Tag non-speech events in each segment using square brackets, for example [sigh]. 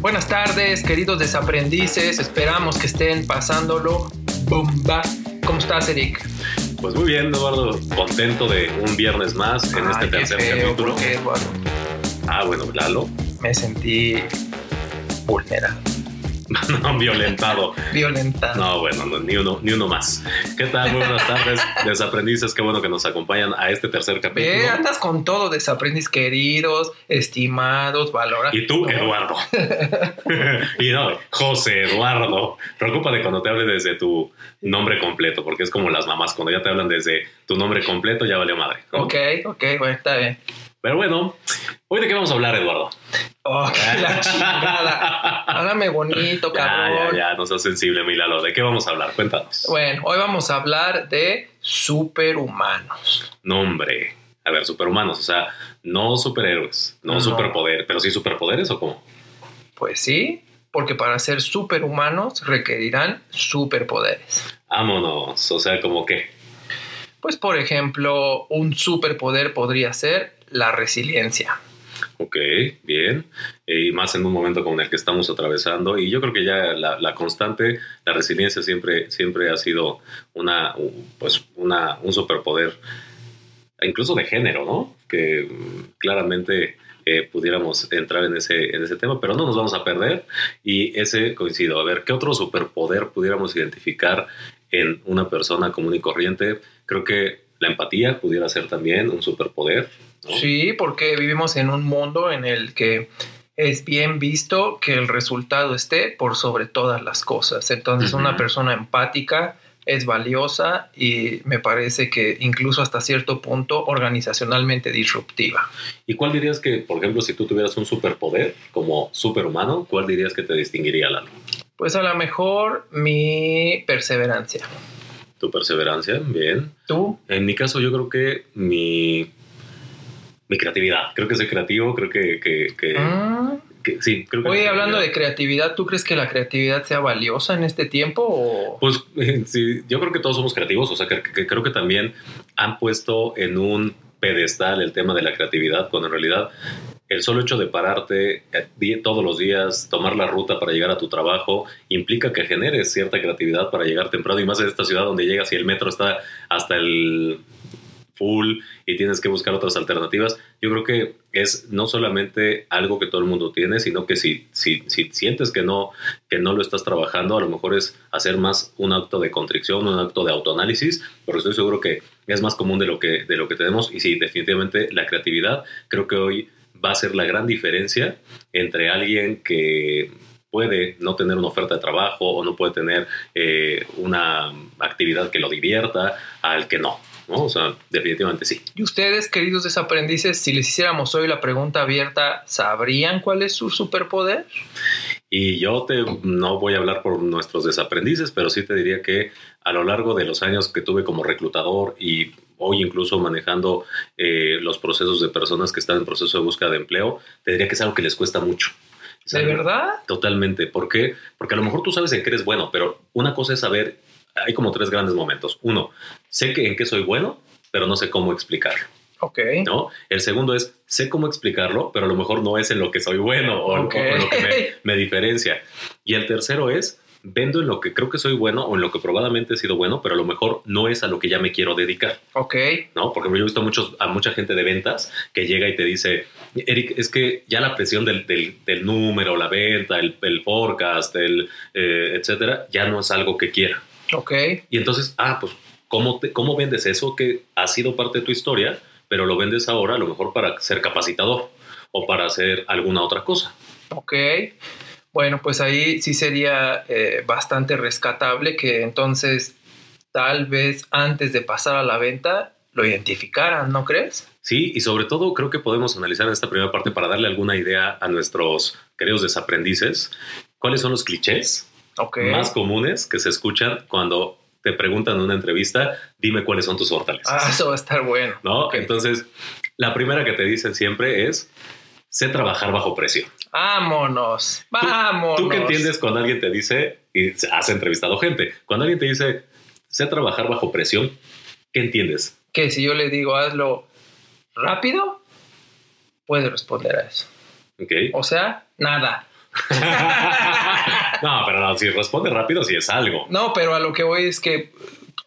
Buenas tardes, queridos desaprendices. Esperamos que estén pasándolo bomba. ¿Cómo estás, Eric? Pues muy bien, Eduardo. Contento de un viernes más en Ay, este tercer feo, capítulo. ¿por qué, Eduardo? Ah, bueno, Lalo. Me sentí vulnerado, [laughs] no, violentado. violentado. No, bueno, no, ni, uno, ni uno más. ¿Qué tal? Muy buenas tardes, [laughs] desaprendices. Qué bueno que nos acompañan a este tercer capítulo. Ve, andas con todo, desaprendiz queridos, estimados, valorados. Y tú, Eduardo. [laughs] y no, José Eduardo. Preocúpate cuando te hable desde tu nombre completo, porque es como las mamás, cuando ya te hablan desde tu nombre completo, ya valió madre. ¿no? Ok, ok, bueno, está bien. Pero bueno, ¿hoy de qué vamos a hablar, Eduardo? Oh, que la chingada. Háblame bonito, [laughs] Ya, cabrón. ya, ya, no seas sensible, mi Lalo. ¿De qué vamos a hablar? Cuéntanos. Bueno, hoy vamos a hablar de superhumanos. Nombre. A ver, superhumanos, o sea, no superhéroes, no, No. superpoder, pero sí superpoderes o cómo? Pues sí, porque para ser superhumanos requerirán superpoderes. Vámonos, o sea, como que. Pues por ejemplo, un superpoder podría ser la resiliencia. Ok, bien. Y más en un momento como el que estamos atravesando. Y yo creo que ya la, la constante, la resiliencia siempre, siempre ha sido una, pues una, un superpoder, incluso de género, ¿no? Que mm, claramente eh, pudiéramos entrar en ese, en ese tema, pero no nos vamos a perder. Y ese coincido. A ver, ¿qué otro superpoder pudiéramos identificar en una persona común y corriente? Creo que la empatía pudiera ser también un superpoder. ¿No? Sí, porque vivimos en un mundo en el que es bien visto que el resultado esté por sobre todas las cosas. Entonces, una persona empática es valiosa y me parece que incluso hasta cierto punto organizacionalmente disruptiva. ¿Y cuál dirías que, por ejemplo, si tú tuvieras un superpoder como superhumano, cuál dirías que te distinguiría, Lalo? Pues a lo mejor mi perseverancia. Tu perseverancia, bien. ¿Tú? En mi caso, yo creo que mi, mi creatividad. Creo que soy creativo, creo que, que, que- que- sí, creo que... Oye, la hablando de creatividad- ¿tú crees que la creatividad sea valiosa en este tiempo? O... Pues [laughs] sí, yo creo que todos somos creativos, o sea, que, creo que también han puesto en un pedestal el tema de la creatividad, cuando en realidad el solo hecho de pararte eh, todos los días, tomar la ruta para llegar a tu trabajo, implica que generes cierta creatividad para llegar temprano y más en esta ciudad donde llegas y el metro está hasta el full y tienes que buscar otras alternativas. Yo creo que es no solamente algo que todo el mundo tiene, sino que si, si, si sientes que no, que no lo estás trabajando, a lo mejor es hacer más un acto de contrición, un acto de autoanálisis, pero estoy seguro que es más común de lo que, de lo que tenemos y sí, definitivamente la creatividad creo que hoy va a ser la gran diferencia entre alguien que puede no tener una oferta de trabajo o no puede tener eh, una actividad que lo divierta al que no. ¿No? O sea, definitivamente sí. Y ustedes, queridos desaprendices, si les hiciéramos hoy la pregunta abierta, ¿sabrían cuál es su superpoder? Y yo te, no voy a hablar por nuestros desaprendices, pero sí te diría que a lo largo de los años que tuve como reclutador y hoy incluso manejando eh, los procesos de personas que están en proceso de búsqueda de empleo, te diría que es algo que les cuesta mucho. ¿De verdad? Totalmente. ¿Por qué? Porque a lo mejor tú sabes en qué eres bueno, pero una cosa es saber, hay como tres grandes momentos. Uno, sé que en qué soy bueno, pero no sé cómo explicarlo. Ok. ¿no? El segundo es, sé cómo explicarlo, pero a lo mejor no es en lo que soy bueno o, Ok. o en lo que me, [laughs] me diferencia. Y el tercero es, vendo en lo que creo que soy bueno o en lo que probablemente he sido bueno, pero a lo mejor no es a lo que ya me quiero dedicar, Ok. ¿no? Porque yo he visto a, muchos, a mucha gente de ventas que llega y te dice, Eric, es que ya la presión del, del- del número, la venta, el, el forecast, el, eh, etcétera, ya no es algo que quiera. Ok. Y entonces, ah, pues, ¿cómo, te- ¿cómo vendes eso que ha sido parte de tu historia, pero lo vendes ahora a lo mejor para ser capacitador o para hacer alguna otra cosa? Ok. Bueno, pues ahí sí sería eh, bastante rescatable que entonces tal vez antes de pasar a la venta lo identificaran, ¿no crees? Sí, y sobre todo creo que podemos analizar en esta primera parte para darle alguna idea a nuestros queridos desaprendices cuáles son los clichés Ok. más comunes que se escuchan cuando te preguntan en una entrevista, dime cuáles son tus fortalezas. Ah, eso va a estar bueno. ¿No? Entonces, la primera que te dicen siempre es, sé trabajar bajo presión. Vámonos. Vámonos. ¿Tú qué entiendes cuando alguien te dice, y has entrevistado gente, cuando alguien te dice, sé trabajar bajo presión, ¿qué entiendes? Que si yo le digo hazlo rápido, puede responder a eso. ¿Ok? O sea, nada. [laughs] [laughs] no, pero no, si responde rápido, sí es algo. No, pero a lo que voy es que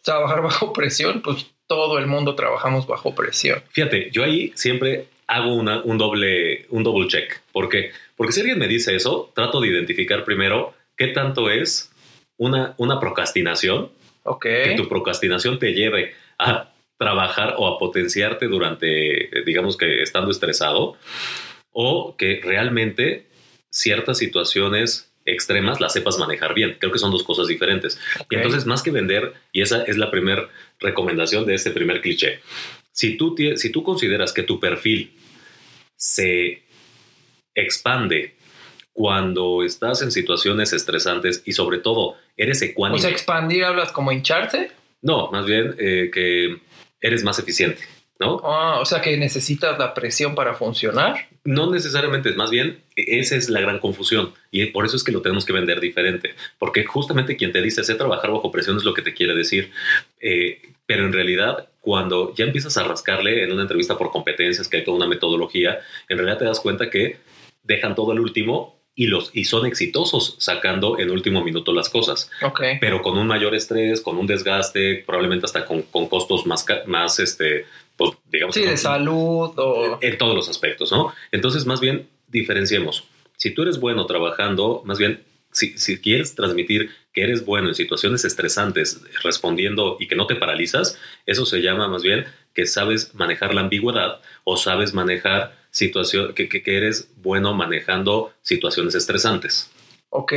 trabajar bajo presión, pues todo el mundo trabajamos bajo presión. Fíjate, yo ahí siempre hago una, un, doble, un double check. ¿Por qué? Porque si alguien me dice eso, trato de identificar primero qué tanto es una, una procrastinación. Ok. Que tu procrastinación te lleve a trabajar o a potenciarte durante, digamos que estando estresado, o que realmente ciertas situaciones extremas las sepas manejar bien. Creo que son dos cosas diferentes. Y entonces, más que vender, y esa es la primera recomendación de este primer cliché, si tú, si tú consideras que tu perfil se expande cuando estás en situaciones estresantes y sobre todo eres ecuánime. O sea, expandir hablas como hincharse. No, más bien eh, que eres más eficiente, ¿no? Ah, o sea que necesitas la presión para funcionar. No necesariamente, más bien esa es la gran confusión y por eso es que lo tenemos que vender diferente, porque justamente quien te dice sé trabajar bajo presión es lo que te quiere decir, eh, pero en realidad cuando ya empiezas a rascarle en una entrevista por competencias, que hay toda una metodología, en realidad te das cuenta que dejan todo el último y, los, y son exitosos sacando en último minuto las cosas. Okay. Pero con un mayor estrés, con un desgaste, probablemente hasta con, con costos más, más este, pues, digamos. Sí, de salud o... En todos los aspectos, ¿no? Entonces, más bien, diferenciemos. Si tú eres bueno trabajando, más bien, si, si quieres transmitir que eres bueno en situaciones estresantes, respondiendo y que no te paralizas, eso se llama más bien que sabes manejar la ambigüedad o sabes manejar situación, que, que, eres bueno manejando situaciones estresantes. Ok.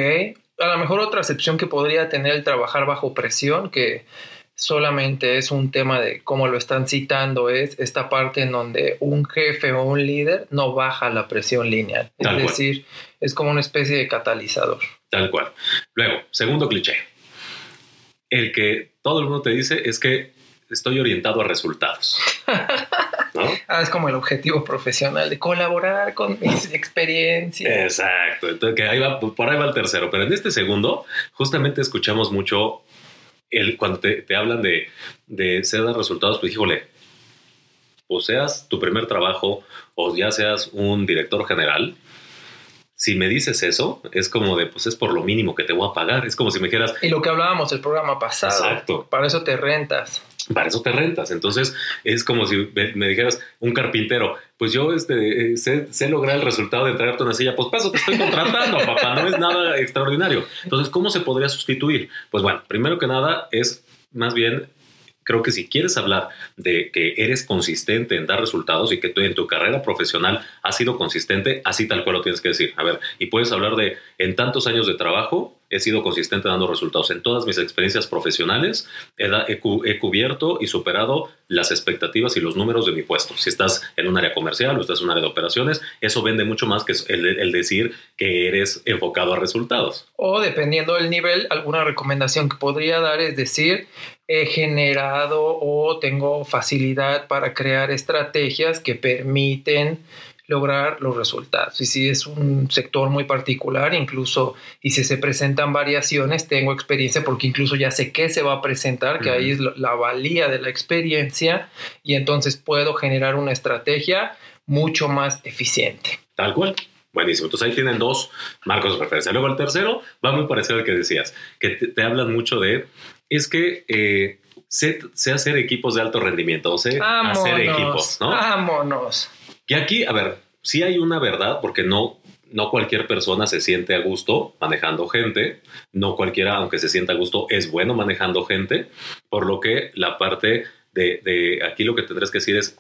A lo mejor otra excepción que podría tener el trabajar bajo presión, que solamente es un tema de cómo lo están citando, es esta parte en donde un jefe o un líder no baja la presión lineal. es decir, es como una especie de catalizador. Tal cual. Luego, segundo cliché. El que todo el mundo te dice es que estoy orientado a resultados. [laughs] Ah, es como el objetivo profesional de colaborar con mis [laughs] experiencias. Exacto. Entonces, que ahí va, por ahí va el tercero. Pero en este segundo, justamente escuchamos mucho el, cuando te, te hablan de, de ser dar resultados, pues híjole, o seas tu primer trabajo o ya seas un director general, si me dices eso, es como de, pues es por lo mínimo que te voy a pagar. Es como si me dijeras... Y lo que hablábamos el programa pasado. Exacto. Para eso te rentas. Para eso te rentas. Entonces, es como si me, dijeras, un carpintero, pues yo este, sé, sé, lograr el resultado de traerte una silla. Pues paso, te estoy contratando, [laughs] papá. No es nada extraordinario. Entonces, ¿cómo se podría sustituir? Pues bueno, primero que nada es más bien creo que si quieres hablar de que eres consistente en dar resultados y que tú en tu carrera profesional has sido consistente, así tal cual lo tienes que decir. A ver, y puedes hablar de en tantos años de trabajo he sido consistente dando resultados. En todas mis experiencias profesionales he, cubierto y superado las expectativas y los números de mi puesto. Si estás en un área comercial o estás en un área de operaciones, eso vende mucho más que el, el decir que eres enfocado a resultados. O dependiendo del nivel, alguna recomendación que podría dar es decir, he generado o tengo facilidad para crear estrategias que permiten lograr los resultados. Y si es un sector muy particular, incluso, y si se presentan variaciones, tengo experiencia porque incluso ya sé qué se va a presentar, que ahí es la valía de la experiencia, y entonces puedo generar una estrategia mucho más eficiente. Tal cual. Buenísimo. Entonces ahí tienen dos marcos de referencia. Luego el tercero va muy parecido al que decías, que te, hablan mucho de, es que eh, sé, hacer equipos de alto rendimiento, sé hacer equipos, ¿no? Vámonos. Y aquí, a ver, sí hay una verdad, porque no, no cualquier persona se siente a gusto manejando gente, no cualquiera, aunque se sienta a gusto, es bueno manejando gente, por lo que la parte de, de aquí lo que tendrás que decir es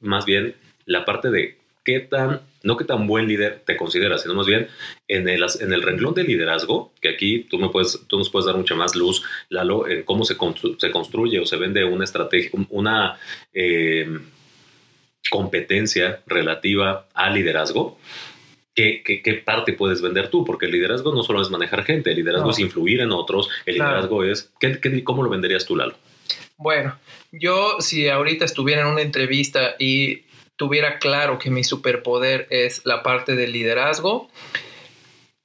más bien la parte de qué tan, no qué tan buen líder te consideras, sino más bien en el, en el renglón de liderazgo, que aquí tú, me puedes, tú nos puedes dar mucha más luz, Lalo, en cómo se, se construye o se vende una estrategia, una... Eh, competencia relativa al liderazgo, ¿qué, qué, parte puedes vender tú? Porque el liderazgo no solo es manejar gente, el liderazgo es influir en otros, el liderazgo es... ¿qué, cómo lo venderías tú, Lalo? Bueno, yo si ahorita estuviera en una entrevista y tuviera claro que mi superpoder es la parte del liderazgo,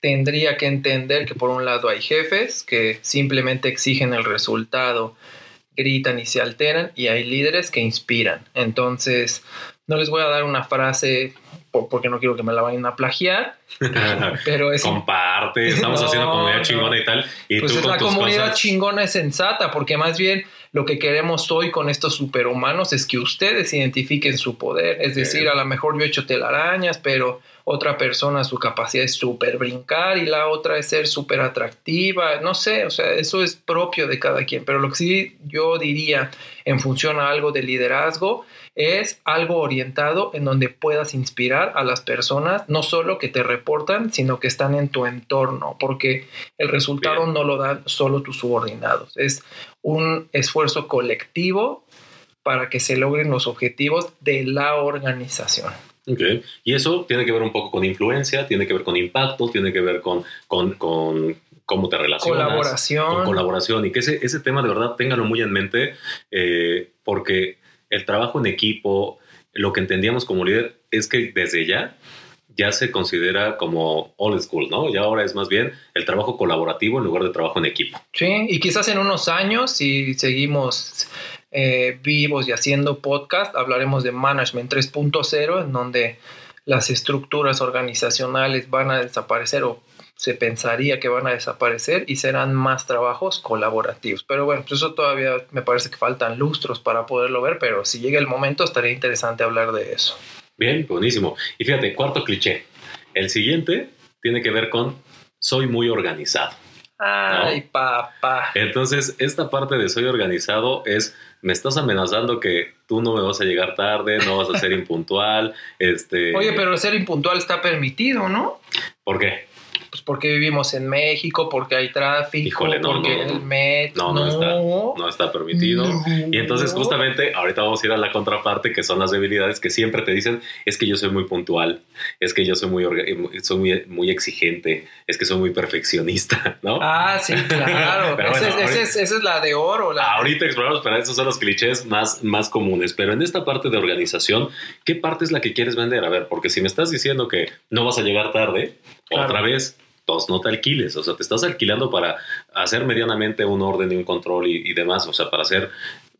tendría que entender que por un lado hay jefes que simplemente exigen el resultado, gritan y se alteran, y hay líderes que inspiran. Entonces, no les voy a dar una frase porque no quiero que me la vayan a plagiar. [laughs] pero es comparte, estamos haciendo comunidad chingona y tal. Y pues la comunidad chingona es sensata, porque más bien lo que queremos hoy con estos superhumanos es que ustedes identifiquen su poder. Es decir, a lo mejor yo he hecho telarañas, pero otra persona su capacidad es súper brincar y la otra es ser súper atractiva, no sé, o sea, eso es propio de cada quien, pero lo que sí yo diría en función a algo de liderazgo es algo orientado en donde puedas inspirar a las personas, no solo que te reportan, sino que están en tu entorno, porque el resultado no lo dan solo tus subordinados, es un esfuerzo colectivo para que se logren los objetivos de la organización. Okay. Y eso tiene que ver un poco con influencia, tiene que ver con impacto, tiene que ver con, con, con cómo te relacionas. Colaboración. Con colaboración. Y que ese, ese tema de verdad ténganlo muy en mente, eh, porque el trabajo en equipo, lo que entendíamos como líder es que desde ya ya se considera como old school, ¿no? Y ahora es más bien el trabajo colaborativo en lugar de trabajo en equipo. Sí, y quizás en unos años, si seguimos eh, vivos y haciendo podcast, hablaremos de Management 3.0, en donde las estructuras organizacionales van a desaparecer o se pensaría que van a desaparecer y serán más trabajos colaborativos. Pero bueno, pues eso todavía me parece que faltan lustros para poderlo ver, pero si llega el momento estaría interesante hablar de eso. Bien, buenísimo. Y fíjate, cuarto cliché. El siguiente tiene que ver con soy muy organizado. Ay, papá. Entonces, esta parte de soy organizado es, me estás amenazando que tú no me vas a llegar tarde, no vas a ser [laughs] impuntual. Este... Oye, pero ser impuntual está permitido, ¿no? ¿Por qué? Pues porque vivimos en México, porque hay tráfico, Híjole, no, porque no, el metro. No, no, está, no está permitido. Y entonces, justamente, ahorita vamos a ir a la contraparte, que son las debilidades que siempre te dicen: es que yo soy muy puntual, es que yo soy muy, soy muy, muy exigente, es que soy muy perfeccionista, [laughs] ¿no? Ah, sí, [laughs] claro. esa, es, la de oro. La... Ahorita exploramos, pero esos son los clichés más, más comunes. Pero en esta parte de organización, ¿qué parte es la que quieres vender? A ver, porque si me estás diciendo que no vas a llegar tarde, otra vez todos no te alquiles, o sea, te estás alquilando para hacer medianamente un orden y un control y, demás, o sea, para hacer,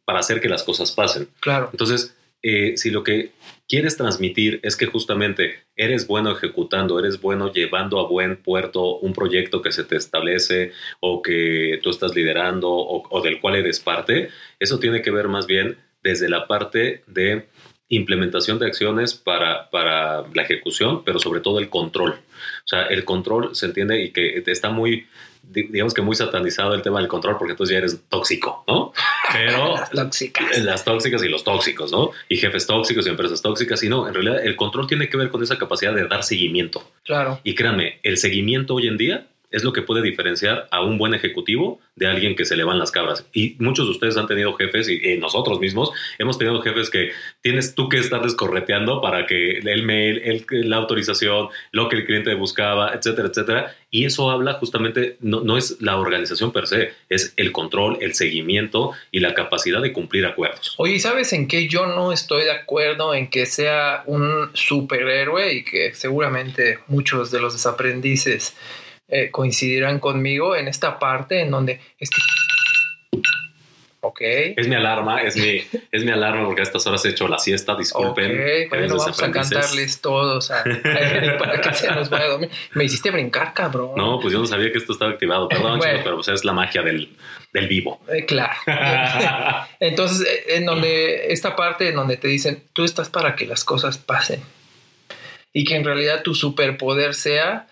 para hacer que las cosas pasen. Claro. Entonces, eh, si lo que quieres transmitir es que justamente eres bueno ejecutando, eres bueno llevando a buen puerto un proyecto que se te establece o que tú estás liderando o del cual eres parte, eso tiene que ver más bien desde la parte de implementación de acciones para, para la ejecución, pero sobre todo el control. O sea, el control se entiende y que está muy, digamos que muy satanizado el tema del control porque entonces ya eres tóxico, ¿no? Pero [laughs] las tóxicas. Las tóxicas y los tóxicos, ¿no? Y jefes tóxicos y empresas tóxicas. Y no, en realidad el control tiene que ver con esa capacidad de dar seguimiento. Claro. Y créanme, el seguimiento hoy en día es lo que puede diferenciar a un buen ejecutivo de alguien que se le van las cabras. Y muchos de ustedes han tenido jefes, y, nosotros mismos hemos tenido jefes que tienes tú que estar descorreteando para que el mail, la autorización, lo que el cliente buscaba, etcétera, etcétera. Y eso habla justamente, no, no es la organización per se, es el control, el seguimiento y la capacidad de cumplir acuerdos. Oye, ¿sabes en qué yo no estoy de acuerdo en que sea un superhéroe y que seguramente muchos de los desaprendices eh, coincidirán conmigo en esta parte en donde este... Ok. Es mi alarma, es mi, es mi alarma porque a estas horas he hecho la siesta, disculpen. Ok, bueno, vamos a cantarles todos [laughs] para que se nos vaya a dormir. Me hiciste brincar, cabrón. No, pues yo no sabía que esto estaba activado, perdón, [laughs] chicos, pero pues es la magia del, del vivo. Eh, claro. [laughs] Entonces, eh, en donde esta parte en donde te dicen, tú estás para que las cosas pasen. Y que en realidad tu superpoder sea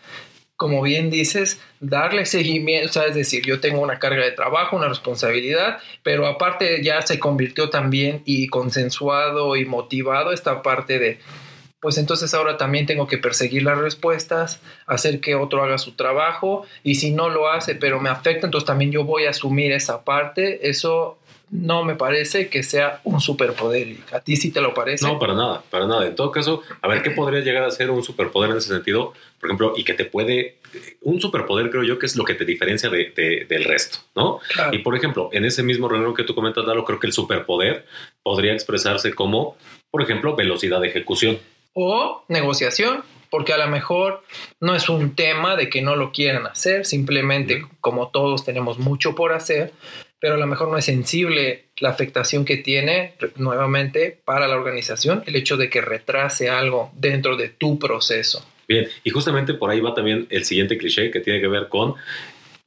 como bien dices, darle seguimiento, o sea, es decir, yo tengo una carga de trabajo, una responsabilidad, pero aparte ya se convirtió también y consensuado y motivado esta parte de, pues entonces ahora también tengo que perseguir las respuestas, hacer que otro haga su trabajo y si no lo hace, pero me afecta, entonces también yo voy a asumir esa parte, eso no me parece que sea un superpoder. ¿A ti sí te lo parece? No, para nada, para nada. En todo caso, a ver, ¿qué podría llegar a ser un superpoder en ese sentido? Por ejemplo, y que te puede... Un superpoder creo yo que es lo que te diferencia de, del resto, ¿no? Y por ejemplo, en ese mismo reunión que tú comentas, Dalo, creo que el superpoder podría expresarse como, por ejemplo, velocidad de ejecución. O negociación porque a lo mejor no es un tema de que no lo quieran hacer, simplemente como todos tenemos mucho por hacer, pero a lo mejor no es sensible la afectación que tiene nuevamente para la organización el hecho de que retrase algo dentro de tu proceso. Bien, y justamente por ahí va también el siguiente cliché que tiene que ver con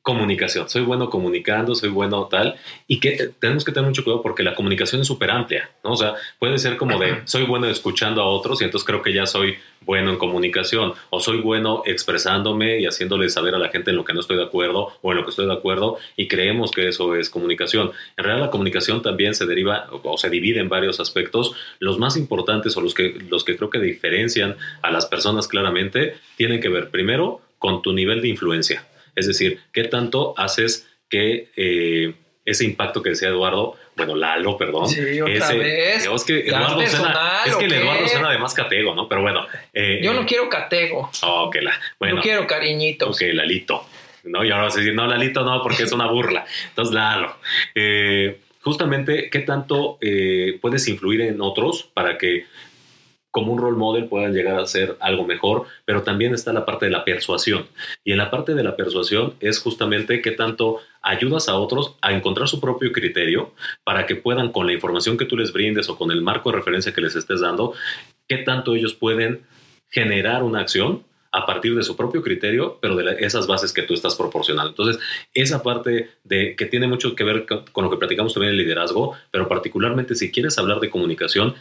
comunicación. Soy bueno comunicando, soy bueno tal. Y que tenemos que tener mucho cuidado porque la comunicación es súper amplia, ¿no? O sea, puede ser como de soy bueno escuchando a otros y entonces creo que ya soy bueno en comunicación o soy bueno expresándome y haciéndole saber a la gente en lo que no estoy de acuerdo o en lo que estoy de acuerdo y creemos que eso es comunicación. En realidad la comunicación también se deriva o se divide en varios aspectos. Los más importantes o los que, los que creo que diferencian a las personas claramente tienen que ver primero con tu nivel de influencia. Es decir, ¿qué tanto haces que eh, ese impacto que decía Eduardo, bueno, Lalo, perdón. Sí, otra vez. Es que Eduardo suena, es que el Eduardo suena de más catego, ¿no? Pero bueno. Eh, Yo no quiero catego. Oh, la, bueno, Yo quiero cariñito. Ok, Lalito. ¿no? Y ahora vas a decir, no, Lalito no, porque es una burla. Entonces, Lalo. Eh, justamente, ¿qué tanto puedes influir en otros para que como un role model puedan llegar a ser algo mejor, pero también está la parte de la persuasión. Y en la parte de la persuasión es justamente qué tanto ayudas a otros a encontrar su propio criterio para que puedan, con la información que tú les brindes o con el marco de referencia que les estés dando, qué tanto ellos pueden generar una acción a partir de su propio criterio, pero de esas bases que tú estás proporcionando. Entonces, esa parte de que tiene mucho que ver con lo que platicamos también el liderazgo, pero particularmente si quieres hablar de comunicación,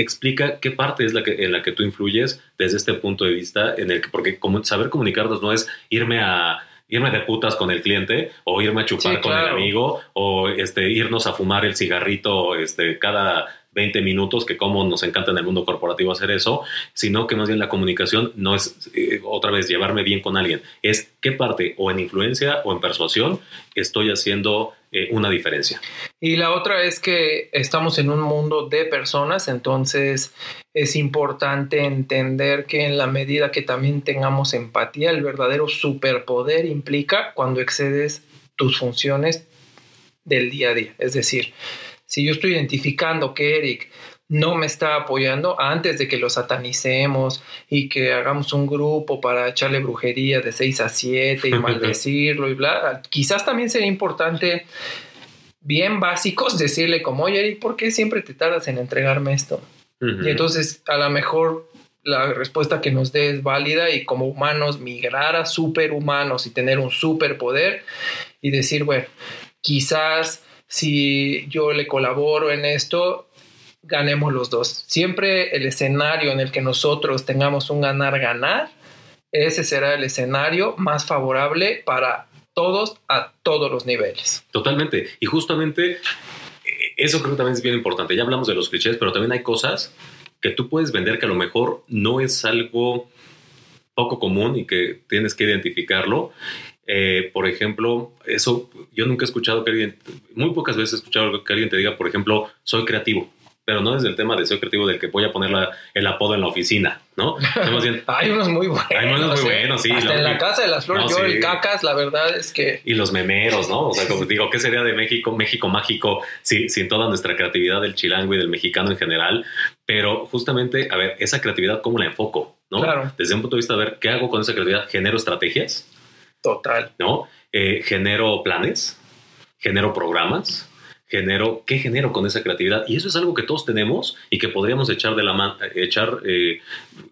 explica qué parte es la que, en la que tú influyes desde este punto de vista, en el que, porque como saber comunicarnos no es irme a irme de putas con el cliente o irme a chupar con el amigo o este, irnos a fumar el cigarrito este, cada 20 minutos, que como nos encanta en el mundo corporativo hacer eso, sino que más bien la comunicación no es eh, otra vez llevarme bien con alguien, es qué parte o en influencia o en persuasión estoy haciendo eh, una diferencia. Y la otra es que estamos en un mundo de personas, entonces es importante entender que en la medida que también tengamos empatía, el verdadero superpoder implica cuando excedes tus funciones del día a día. Es decir, si yo estoy identificando que Eric no me está apoyando antes de que lo satanicemos y que hagamos un grupo para echarle brujería de 6 a 7 y [laughs] maldecirlo y bla, quizás también sería importante bien básicos [laughs] decirle como, oye, Eric, ¿por qué siempre te tardas en entregarme esto? Y entonces a lo mejor la respuesta que nos dé es válida y como humanos migrar a superhumanos y tener un superpoder y decir, bueno, quizás si yo le colaboro en esto, ganemos los dos. Siempre el escenario en el que nosotros tengamos un ganar-ganar, ese será el escenario más favorable para todos a todos los niveles. Totalmente. Y justamente eh, eso creo que también es bien importante. Ya hablamos de los clichés, pero también hay cosas que tú puedes vender que a lo mejor no es algo poco común y que tienes que identificarlo eh, por ejemplo, eso yo nunca he escuchado que alguien, muy pocas veces he escuchado que alguien te diga, por ejemplo, soy creativo, pero no desde el tema de soy creativo del que voy a poner el apodo en la oficina, ¿no? [laughs] hay unos muy buenos. Hay unos muy buenos, sí. Hasta en la casa de las flores, yo el cacas, la verdad es que... Y los memeros, ¿no? O sea, como digo, ¿qué sería de México, México mágico sin toda nuestra creatividad del chilango y del mexicano en general? Pero justamente, a ver, esa creatividad, ¿cómo la enfoco? ¿no? Claro. Desde un punto de vista, a ver, ¿qué hago con esa creatividad? ¿Genero estrategias? Total. ¿No? Eh, genero planes, genero programas, genero, ¿qué genero con esa creatividad? Y eso es algo que todos tenemos y que podríamos echar de la mano, echar, eh,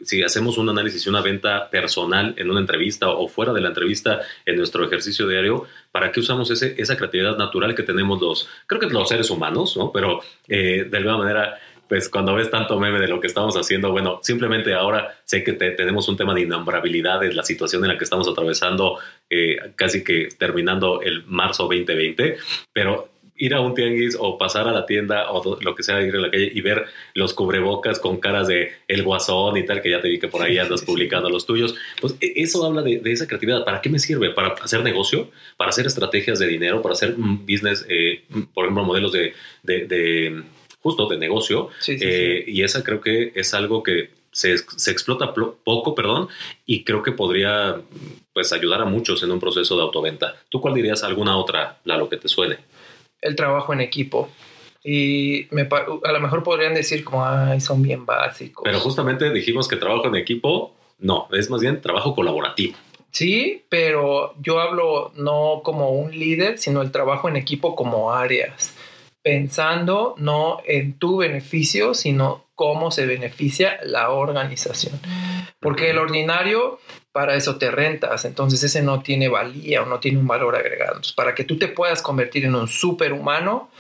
si hacemos un análisis y una venta personal en una entrevista o fuera de la entrevista en nuestro ejercicio diario, ¿para qué usamos ese, esa creatividad natural que tenemos los, creo que los seres humanos, ¿no? Pero eh, de alguna manera pues cuando ves tanto meme de lo que estamos haciendo, bueno, simplemente ahora sé que tenemos un tema de innombrabilidad de la situación en la que estamos atravesando, eh, casi que terminando el marzo 2020, pero ir a un tianguis o pasar a la tienda o lo que sea, ir a la calle y ver los cubrebocas con caras de el guasón y tal, que ya te vi que por ahí andas publicando los tuyos, pues e, eso habla de, esa creatividad. ¿Para qué me sirve? ¿Para hacer negocio? ¿Para hacer estrategias de dinero? ¿Para hacer business, eh, por ejemplo, modelos de justo de negocio. Eh, y esa creo que es algo que se, explota poco, perdón, y creo que podría pues ayudar a muchos en un proceso de autoventa. ¿Tú cuál dirías alguna otra, la lo que te suene? El trabajo en equipo. Y me, a lo mejor podrían decir como, ay, son bien básicos. Pero justamente dijimos que trabajo en equipo, no, es más bien trabajo colaborativo. Sí, pero yo hablo no como un líder, sino el trabajo en equipo como áreas, pensando no en tu beneficio, sino cómo se beneficia la organización. Porque el ordinario, para eso te rentas, entonces ese no tiene valía o no tiene un valor agregado. Entonces, para que tú te puedas convertir en un superhumano,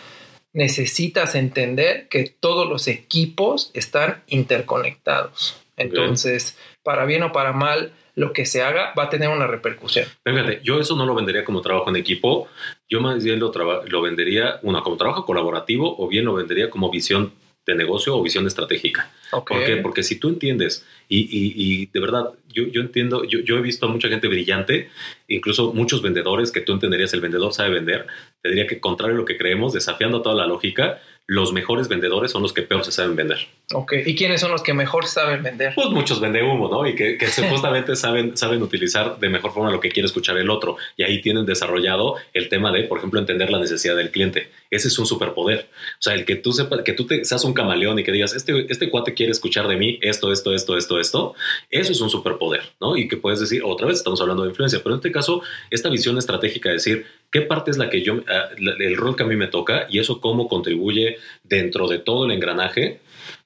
necesitas entender que todos los equipos están interconectados. Entonces, para bien o para mal, lo que se haga va a tener una repercusión. Fíjate, yo eso no lo vendería como trabajo en equipo, yo más bien lo, lo vendería una, como trabajo colaborativo o bien lo vendería como visión de negocio o visión estratégica. ¿Por qué? Porque si tú entiendes, y, y, de verdad, yo, yo entiendo, yo, yo, he visto a mucha gente brillante, incluso muchos vendedores que tú entenderías, el vendedor sabe vender, te diría que contrario a lo que creemos, desafiando toda la lógica, los mejores vendedores son los que peor se saben vender. Ok, ¿y quiénes son los que mejor saben vender? Pues muchos vende humo, ¿no? Y que, que [laughs] justamente saben, saben utilizar de mejor forma lo que quiere escuchar el otro. Y ahí tienen desarrollado el tema de, por ejemplo, entender la necesidad del cliente. Ese es un superpoder. O sea, el que tú sepas, que tú te, seas un camaleón y que digas, este, este cuate quiere escuchar de mí esto, esto, esto, esto, esto, eso es un superpoder, ¿no? Y que puedes decir, otra vez estamos hablando de influencia, pero en este caso, esta visión estratégica de decir, ¿qué parte es la que yo, ah, el rol que a mí me toca y eso cómo contribuye dentro de todo el engranaje?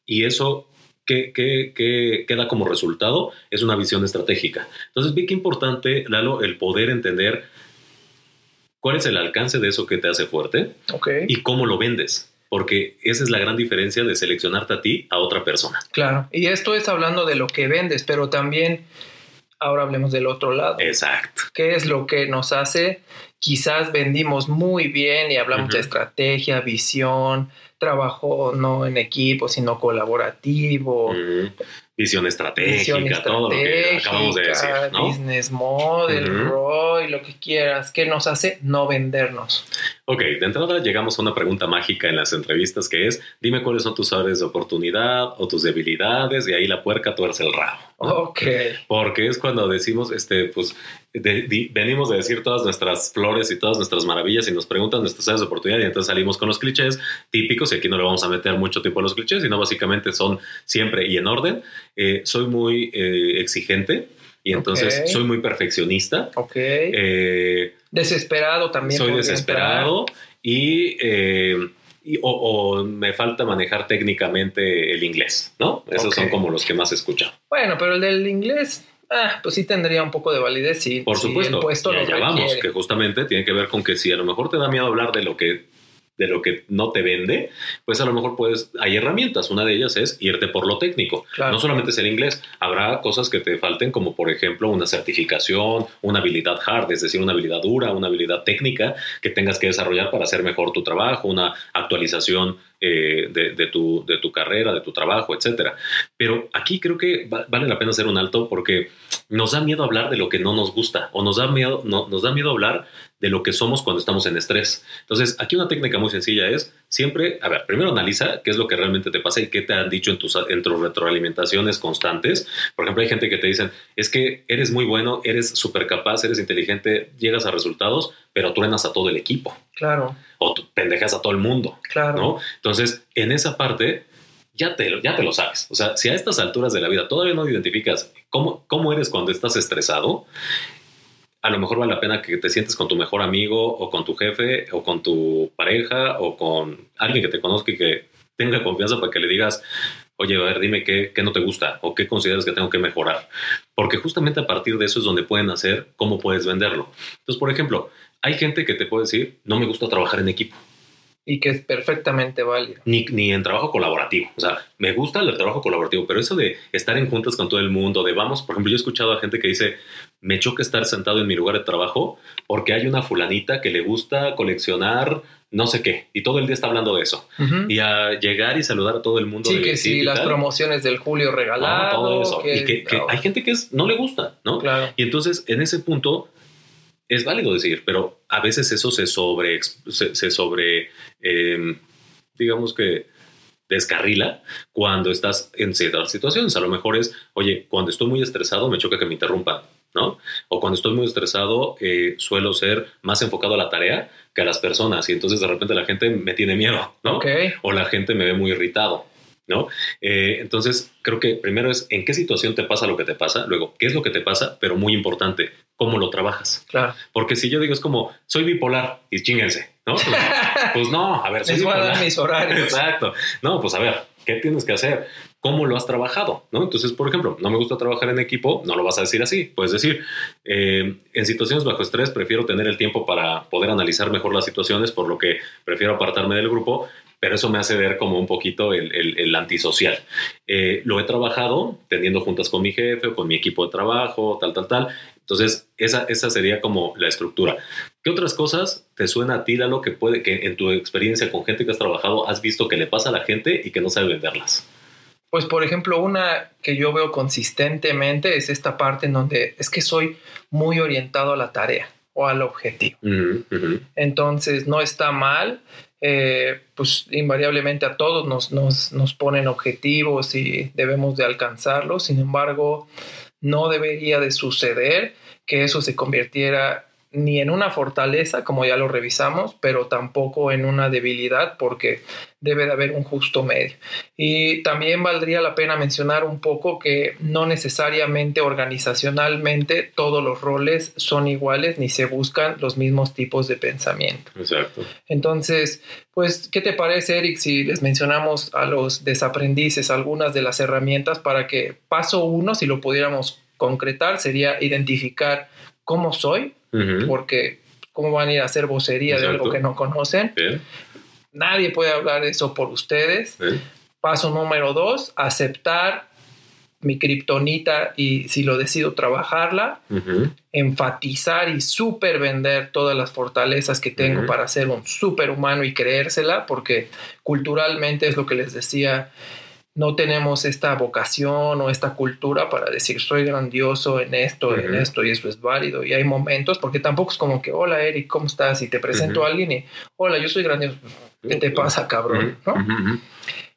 Y eso ¿Qué, qué, queda como resultado? Es una visión estratégica. Entonces, vi qué importante, Lalo, el poder entender cuál es el alcance de eso que te hace fuerte y cómo lo vendes. Porque esa es la gran diferencia de seleccionarte a ti a otra persona. Claro. Y esto es hablando de lo que vendes, pero también ahora hablemos del otro lado. Exacto. ¿Qué es lo que nos hace? Quizás vendimos muy bien y hablamos de estrategia, visión, trabajo no en equipo, sino colaborativo. Visión estratégica, todo lo que acabamos de decir. Business model, ROI, lo que quieras. ¿Qué nos hace no vendernos? Ok, de entrada llegamos a una pregunta mágica en las entrevistas que es, dime cuáles son tus áreas de oportunidad o tus debilidades y ahí la puerca tuerce el rabo. Ok. Porque es cuando decimos, este, pues, venimos de decir todas nuestras flores y todas nuestras maravillas y nos preguntan nuestras áreas de oportunidad y entonces salimos con los clichés típicos y aquí no le vamos a meter mucho tiempo a los clichés, sino básicamente son siempre y en orden. Eh, soy muy eh, exigente y entonces soy muy perfeccionista. Ok. Eh, desesperado también. Soy desesperado y o, me falta manejar técnicamente el inglés, ¿no? Esos son como los que más escucho. Bueno, pero el del inglés, ah, pues sí tendría un poco de validez. Sí, Por supuesto. el puesto ya, vamos, que justamente tiene que ver con que si a lo mejor te da miedo hablar de lo que de lo que no te vende, pues a lo mejor puedes, hay herramientas, una de ellas es irte por lo técnico. No solamente es el inglés, habrá cosas que te falten como por ejemplo una certificación, una habilidad hard, es decir, una habilidad dura, una habilidad técnica que tengas que desarrollar para hacer mejor tu trabajo, una actualización eh, de, tu, de tu carrera, de tu trabajo, etcétera. Pero aquí creo que vale la pena hacer un alto porque nos da miedo hablar de lo que no nos gusta o nos da miedo, no, nos da miedo hablar de lo que somos cuando estamos en estrés. Entonces, aquí una técnica muy sencilla es siempre, a ver, primero analiza qué es lo que realmente te pasa y qué te han dicho en tus, en tus retroalimentaciones constantes. Por ejemplo, hay gente que te dicen, es que eres muy bueno, eres súper capaz, eres inteligente, llegas a resultados, pero truenas a todo el equipo. Claro. O pendejas a todo el mundo. Claro. ¿no? Entonces, en esa parte, ya te, lo, ya te lo sabes. O sea, si a estas alturas de la vida todavía no identificas cómo, cómo eres cuando estás estresado, a lo mejor vale la pena que te sientes con tu mejor amigo o con tu jefe o con tu pareja o con alguien que te conozca y que tenga confianza para que le digas, oye, a ver, dime qué, qué, no te gusta o qué consideras que tengo que mejorar. Porque justamente a partir de eso es donde pueden hacer cómo puedes venderlo. Entonces, por ejemplo, hay gente que te puede decir, no me gusta trabajar en equipo. Y que es perfectamente válido. Ni, ni en trabajo colaborativo. O sea, me gusta el trabajo colaborativo, pero eso de estar en juntas con todo el mundo, de vamos, por ejemplo, yo he escuchado a gente que dice, me choca estar sentado en mi lugar de trabajo porque hay una fulanita que le gusta coleccionar no sé qué, y todo el día está hablando de eso. Y a llegar y saludar a todo el mundo. Sí, que sí, las promociones del Julio regalado. todo eso. y que, hay gente que es, no le gusta, ¿no? Claro. Y entonces, en ese punto, es válido decir, pero a veces eso se sobre, se, sobre, em, digamos que descarrila cuando estás en ciertas situaciones. A lo mejor es, oye, cuando estoy muy estresado me choca que me interrumpa ¿no? O cuando estoy muy estresado, eh, suelo ser más enfocado a la tarea que a las personas y entonces de repente la gente me tiene miedo, ¿no? O la gente me ve muy irritado, ¿no? Eh, entonces creo que primero es en qué situación te pasa lo que te pasa, luego qué es lo que te pasa, pero muy importante, cómo lo trabajas. Claro. Porque si yo digo es como, soy bipolar y chinguense, ¿no? [laughs] Pues, pues no, a ver, soy Les voy a dar mis horarios. [laughs] Exacto. No, pues a ver, ¿qué tienes que hacer? ¿Cómo lo has trabajado? Entonces, por ejemplo, no me gusta trabajar en equipo, no lo vas a decir así. Puedes decir, eh, en situaciones bajo estrés prefiero tener el tiempo para poder analizar mejor las situaciones, por lo que prefiero apartarme del grupo, pero eso me hace ver como un poquito el, el- el antisocial. Eh, lo he trabajado teniendo juntas con mi jefe o con mi equipo de trabajo, tal, tal, tal. Entonces, esa, esa sería como la estructura. ¿Qué otras cosas te suena a ti, Lalo, que puede que en tu experiencia con gente que has trabajado has visto que le pasa a la gente y que no sabe venderlas? Pues por ejemplo, una que yo veo consistentemente es esta parte en donde es que soy muy orientado a la tarea o al objetivo. Entonces no está mal, eh, pues invariablemente a todos nos, nos, nos ponen objetivos y debemos de alcanzarlos, sin embargo no debería de suceder que eso se convirtiera ni en una fortaleza, como ya lo revisamos, pero tampoco en una debilidad, porque debe de haber un justo medio. Y también valdría la pena mencionar un poco que no necesariamente organizacionalmente todos los roles son iguales ni se buscan los mismos tipos de pensamiento. Exacto. Entonces, pues, ¿qué te parece, Eric, si les mencionamos a los desaprendices algunas de las herramientas para que paso uno, si lo pudiéramos concretar, sería identificar cómo soy, Porque cómo van a ir a hacer vocería de algo que no conocen. Bien, Nadie puede hablar de eso por ustedes. bien. Paso número dos, aceptar mi kriptonita y si lo decido trabajarla, enfatizar y super vender todas las fortalezas que tengo para ser un superhumano y creérsela, porque culturalmente es lo que les decía, no tenemos esta vocación o esta cultura para decir soy grandioso en esto, en esto y eso es válido. Y hay momentos, porque tampoco es como que, hola Eric, ¿cómo estás? Y te presento a alguien y, hola, yo soy grandioso. ¿Qué te pasa, cabrón? Ujú.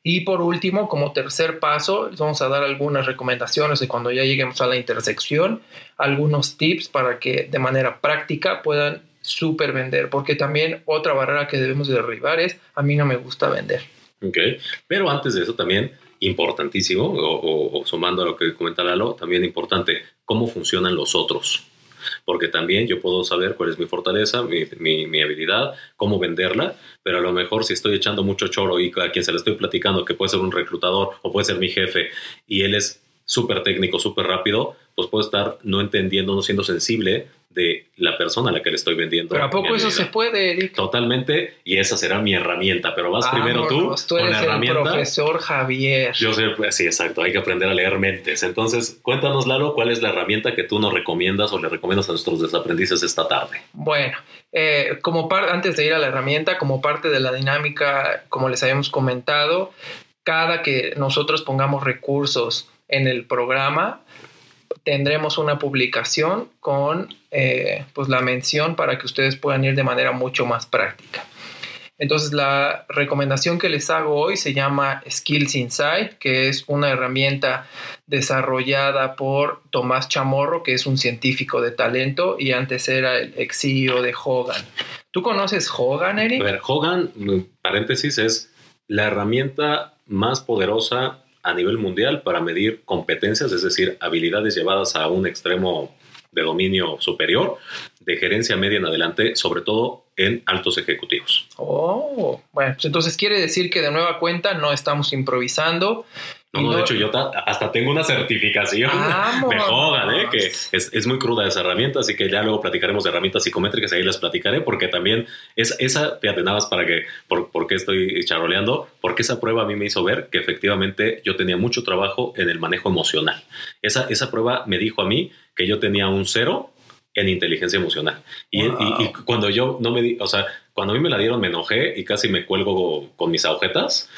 Y por último, como tercer paso, les vamos a dar algunas recomendaciones de cuando ya lleguemos a la intersección, algunos tips para que de manera práctica puedan super vender, porque también otra barrera que debemos de derribar es, a mí no me gusta vender. Ok. Pero antes de eso también, importantísimo, o, o- o sumando a lo que comenta Lalo, también importante, cómo funcionan los otros. Porque también yo puedo saber cuál es mi fortaleza, mi, mi- mi habilidad, cómo venderla, pero a lo mejor si estoy echando mucho choro y a quien se le estoy platicando, que puede ser un reclutador o puede ser mi jefe, y él es súper técnico, súper rápido, pues puedo estar no entendiendo, no siendo sensible de la persona a la que le estoy vendiendo. Pero ¿a poco eso se puede, Eric? Totalmente, y esa será mi herramienta, pero vas primero tú, tú con eres la el herramienta. profesor Javier. Yo sé, pues, sí, exacto, hay que aprender a leer mentes. Entonces, cuéntanos, Lalo, cuál es la herramienta que tú nos recomiendas o le recomiendas a nuestros desaprendices esta tarde. Bueno, eh, como par- antes de ir a la herramienta, como parte de la dinámica, como les habíamos comentado, cada que nosotros pongamos recursos en el programa, tendremos una publicación con eh, pues la mención para que ustedes puedan ir de manera mucho más práctica. Entonces la recomendación que les hago hoy se llama Skills Insight, que es una herramienta desarrollada por Tomás Chamorro, que es un científico de talento y antes era el ex CEO de Hogan. ¿Tú conoces Hogan, A Eric? ver, Hogan, paréntesis, es la herramienta más poderosa a nivel mundial para medir competencias, es decir, habilidades llevadas a un extremo de dominio superior, de gerencia media en adelante, sobre todo en altos ejecutivos. Oh, bueno, pues entonces quiere decir que de nueva cuenta no estamos improvisando. No, no, de hecho, yo ta- hasta tengo una certificación Vámonos. de Hogan, ¿eh? que es, es muy cruda esa herramienta, así que ya luego platicaremos de herramientas psicométricas, ahí las platicaré, porque también es, esa, fíjate, nada más para que, por, por qué estoy charoleando, porque esa prueba a mí me hizo ver que efectivamente yo tenía mucho trabajo en el manejo emocional. Esa, esa prueba me dijo a mí que yo tenía un cero en inteligencia emocional. Y, Wow. y- y cuando yo no me di, o sea, cuando a mí me la dieron me enojé y casi me cuelgo con mis agujetas.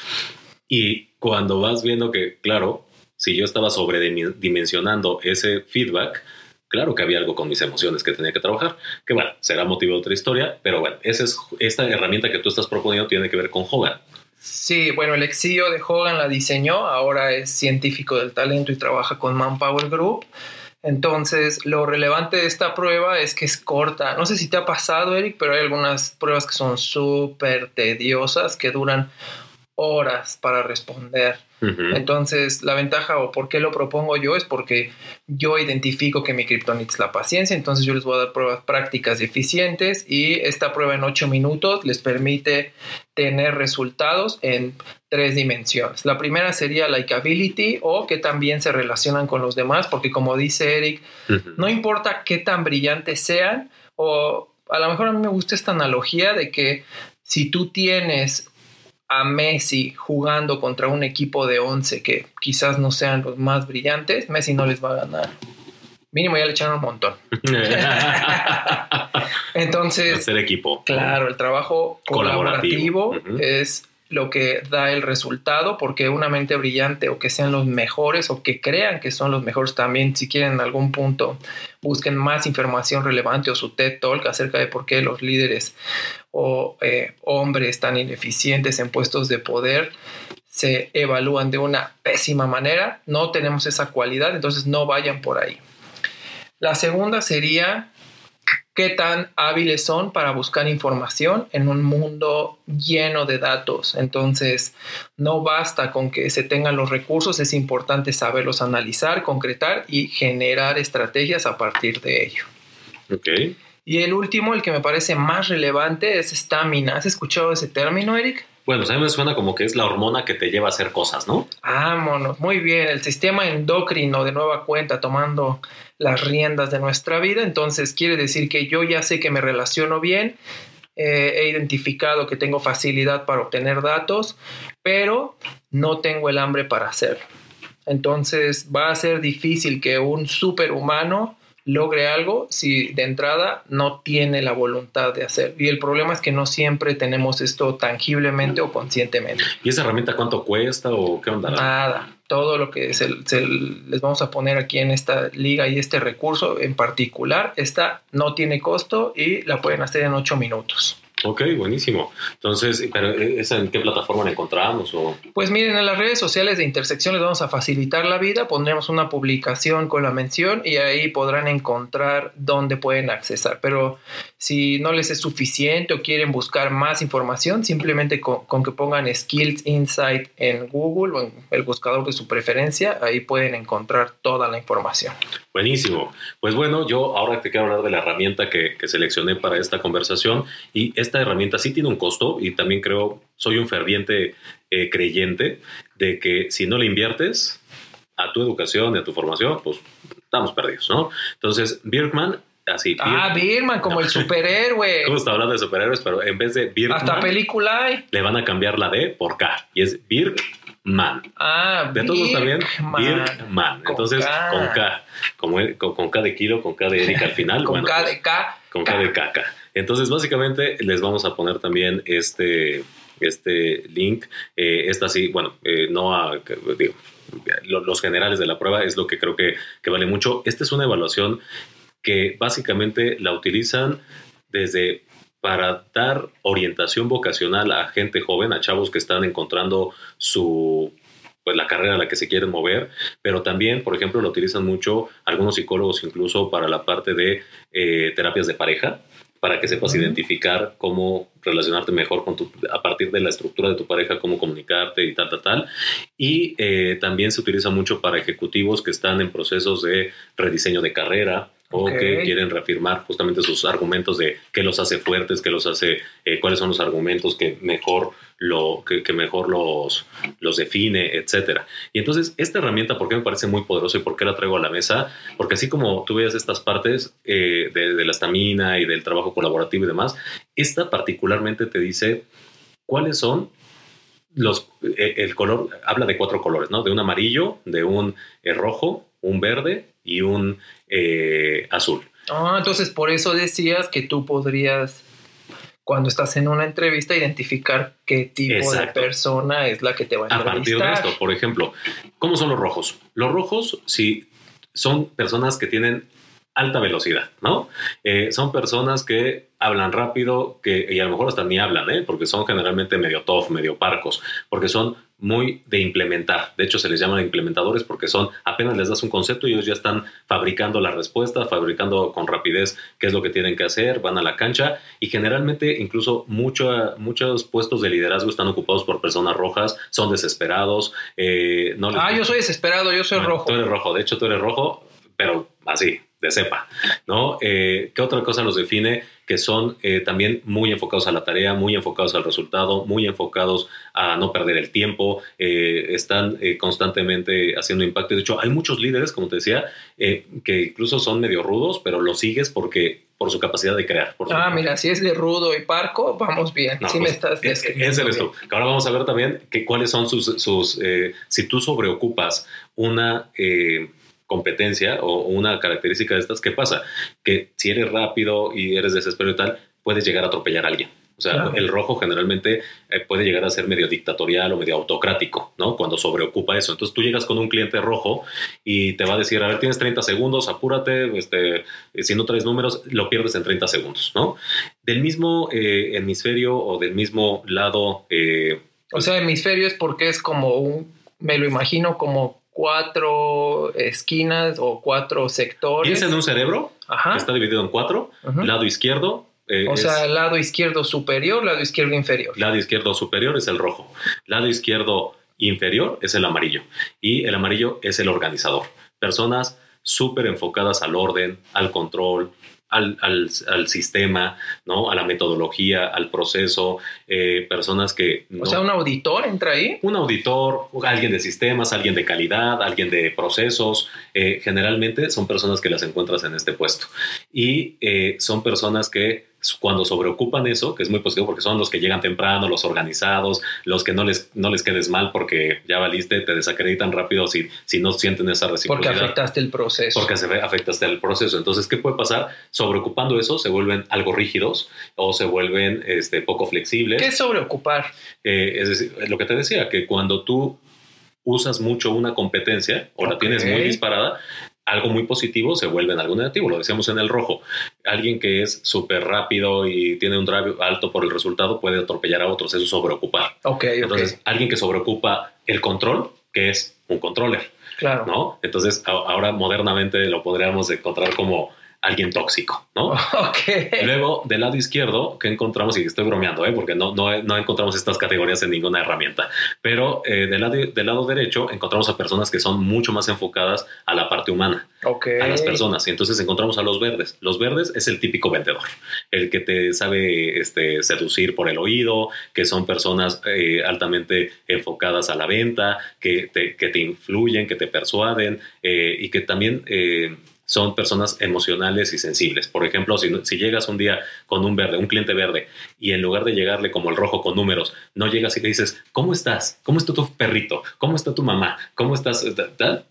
Y cuando vas viendo que, claro, si yo estaba sobredimensionando ese feedback, claro que había algo con mis emociones que tenía que trabajar, que bueno, será motivo de otra historia, pero bueno, esa es, esta herramienta que tú estás proponiendo tiene que ver con Hogan. Sí, bueno, el ex CEO de Hogan la diseñó, ahora es científico del talento y trabaja con Manpower Group. Entonces, lo relevante de esta prueba es que es corta. No sé si te ha pasado, Eric, pero hay algunas pruebas que son súper tediosas, que duran horas para responder. Entonces, la ventaja o por qué lo propongo yo es porque yo identifico que mi kriptonita es la paciencia, entonces yo les voy a dar pruebas prácticas eficientes y esta prueba en 8 minutos les permite tener resultados en tres dimensiones. La primera sería likability o que también se relacionan con los demás, porque como dice Eric, no importa qué tan brillantes sean, o a lo mejor a mí me gusta esta analogía de que si tú tienes a Messi jugando contra un equipo de 11 que quizás no sean los más brillantes, Messi no les va a ganar. Mínimo ya le echaron un montón. [laughs] Entonces, hacer equipo. Claro, el trabajo colaborativo, es lo que da el resultado, porque una mente brillante o que sean los mejores o que crean que son los mejores también, si quieren en algún punto busquen más información relevante o su TED Talk acerca de por qué los líderes o eh, hombres tan ineficientes en puestos de poder se evalúan de una pésima manera, no tenemos esa cualidad, entonces no vayan por ahí. La segunda sería qué tan hábiles son para buscar información en un mundo lleno de datos. Entonces, no basta con que se tengan los recursos, es importante saberlos analizar, concretar y generar estrategias a partir de ello. Ok. Y el último, el que me parece más relevante, es estamina. ¿Has escuchado ese término, Eric? Bueno, pues a mí me suena como que es la hormona que te lleva a hacer cosas, ¿no? Vámonos, muy bien. El sistema endocrino de nueva cuenta tomando las riendas de nuestra vida. Entonces quiere decir que yo ya sé que me relaciono bien, eh, he identificado que tengo facilidad para obtener datos, pero no tengo el hambre para hacerlo. Entonces va a ser difícil que un superhumano logre algo si de entrada no tiene la voluntad de hacer. Y el problema es que no siempre tenemos esto tangiblemente o conscientemente. ¿Y esa herramienta cuánto cuesta o qué onda? Nada. Todo lo que se, les vamos a poner aquí en esta liga y este recurso en particular, esta no tiene costo y la pueden hacer en ocho minutos. Ok, buenísimo. Entonces, ¿pero esa en qué plataforma la encontramos? O? Pues miren, en las redes sociales de Intersección les vamos a facilitar la vida, pondremos una publicación con la mención y ahí podrán encontrar dónde pueden accesar. Pero si no les es suficiente o quieren buscar más información, simplemente con, que pongan Skills Insight en Google o en el buscador de su preferencia, ahí pueden encontrar toda la información. Buenísimo. Pues bueno, yo ahora te quiero hablar de la herramienta que, que seleccioné para esta conversación y esta herramienta sí tiene un costo y también creo, soy un ferviente eh, creyente de que si no le inviertes a tu educación y a tu formación, pues estamos perdidos, ¿no? Entonces, Birkman así. Ah, Birkman, como el [laughs] superhéroe. ¿Cómo está hablando de superhéroes? Pero en vez de Birkman. Hasta película hay. Le van a cambiar la D por K y es Birkman. Ah, De todos también, Birkman. Entonces, con K. Como, con, K de kilo, con K de Erika al final. [laughs] con K de K. Con K de K. Entonces, básicamente, les vamos a poner también este, este link. Eh, esta sí, bueno, eh, no a, digo, los generales de la prueba es lo que creo que, que vale mucho. Esta es una evaluación que básicamente la utilizan desde para dar orientación vocacional a gente joven, a chavos que están encontrando su pues la carrera a la que se quieren mover, pero también, por ejemplo, lo utilizan mucho algunos psicólogos incluso para la parte de eh, terapias de pareja para que sepas identificar cómo relacionarte mejor con tu, a partir de la estructura de tu pareja, cómo comunicarte y tal, tal, tal. Y eh, también se utiliza mucho para ejecutivos que están en procesos de rediseño de carrera, o que quieren reafirmar justamente sus argumentos de qué los hace fuertes, qué los hace, eh, cuáles son los argumentos que mejor, lo, que, mejor los, los define, etcétera. Y entonces, esta herramienta, ¿por qué me parece muy poderosa y por qué la traigo a la mesa? Porque así como tú veas estas partes eh, de, la estamina y del trabajo colaborativo y demás, esta particularmente te dice cuáles son los, eh, el color, habla de cuatro colores, ¿no? De un amarillo, de un rojo, un verde y un eh, azul. Ah, entonces por eso decías que tú podrías, cuando estás en una entrevista, identificar qué tipo de persona es la que te va a entrevistar. A partir de esto, por ejemplo, ¿cómo son los rojos? Los rojos, si son personas que tienen alta velocidad, ¿no? Eh, son personas que hablan rápido, que y a lo mejor hasta ni hablan, ¿eh? porque son generalmente medio tough, medio parcos, porque son muy de implementar. De hecho, se les llaman implementadores porque son apenas les das un concepto y ellos ya están fabricando la respuesta, fabricando con rapidez qué es lo que tienen que hacer, van a la cancha y generalmente incluso mucho, muchos puestos de liderazgo están ocupados por personas rojas, son desesperados. Eh, no ah, yo soy desesperado, yo soy rojo. Tú eres rojo, de hecho tú eres rojo, pero así, de cepa, ¿no? Eh, ¿Qué otra cosa los define? Que son eh, también muy enfocados a la tarea, muy enfocados al resultado, muy enfocados a no perder el tiempo, eh, están constantemente haciendo impacto. De hecho, hay muchos líderes, como te decía, que incluso son medio rudos, pero los sigues porque por su capacidad de crear. ah, mira, si es de rudo y parco, vamos bien. me pues, estás Ese eres tú. Ahora vamos a ver también que, cuáles son sus... sus si tú sobreocupas una competencia o una característica de estas, ¿qué pasa? Que si eres rápido y eres desesperado y tal, puedes llegar a atropellar a alguien. O sea, el rojo generalmente eh, puede llegar a ser medio dictatorial o medio autocrático, ¿no? Cuando sobreocupa eso. Entonces tú llegas con un cliente rojo y te va a decir, a ver, tienes 30 segundos, apúrate, este, si no traes números, lo pierdes en 30 segundos, ¿no? Del mismo eh, hemisferio o del mismo lado... Eh, o sea, hemisferio es porque es como un, me lo imagino como cuatro esquinas o cuatro sectores. Piensa en un cerebro que está dividido en cuatro. Lado izquierdo. Eh, o sea, lado izquierdo superior, lado izquierdo inferior. Lado izquierdo superior es el rojo. Lado izquierdo inferior es el amarillo. Y el amarillo es el organizador. Personas súper enfocadas al orden, al control, al, al, sistema, ¿no? A la metodología, al proceso, eh, personas que... O sea, un auditor entra ahí. Un auditor, alguien de sistemas, alguien de calidad, alguien de procesos, eh, generalmente son personas que las encuentras en este puesto. Y eh, son personas que cuando sobreocupan eso, que es muy positivo porque son los que llegan temprano, los organizados, los que no les, no les quedes mal porque ya valiste, te desacreditan rápido si, si no sienten esa reciprocidad. Porque afectaste el proceso. Porque afectaste el proceso. Entonces, ¿qué puede pasar? Sobreocupando eso, se vuelven algo rígidos o se vuelven este, poco flexibles. ¿Qué es sobreocupar? Eh, es decir, lo que te decía, que cuando tú usas mucho una competencia o la tienes muy disparada, algo muy positivo se vuelve en algo negativo. Lo decíamos en el rojo. Alguien que es súper rápido y tiene un drive alto por el resultado puede atropellar a otros. Eso es sobreocupar. Ok, Entonces, alguien que sobreocupa el control, que es un controller. Claro. ¿No? Entonces, ahora modernamente lo podríamos encontrar como alguien tóxico, ¿no? [laughs] Ok. Luego, del lado izquierdo, ¿qué encontramos? Y estoy bromeando, ¿eh? porque no, no, no encontramos estas categorías en ninguna herramienta. Pero eh, del, lado, del lado derecho encontramos a personas que son mucho más enfocadas a la parte humana, okay. a las personas. Y entonces encontramos a los verdes. Los verdes es el típico vendedor, el que te sabe este, seducir por el oído, que son personas eh, altamente enfocadas a la venta, que te, que te influyen, que te persuaden eh, y que también son personas emocionales y sensibles. Por ejemplo, si, llegas un día con un verde, un cliente verde, y en lugar de llegarle como el rojo con números, no llegas y le dices, ¿cómo estás? ¿Cómo está tu perrito? ¿Cómo está tu mamá? ¿Cómo estás?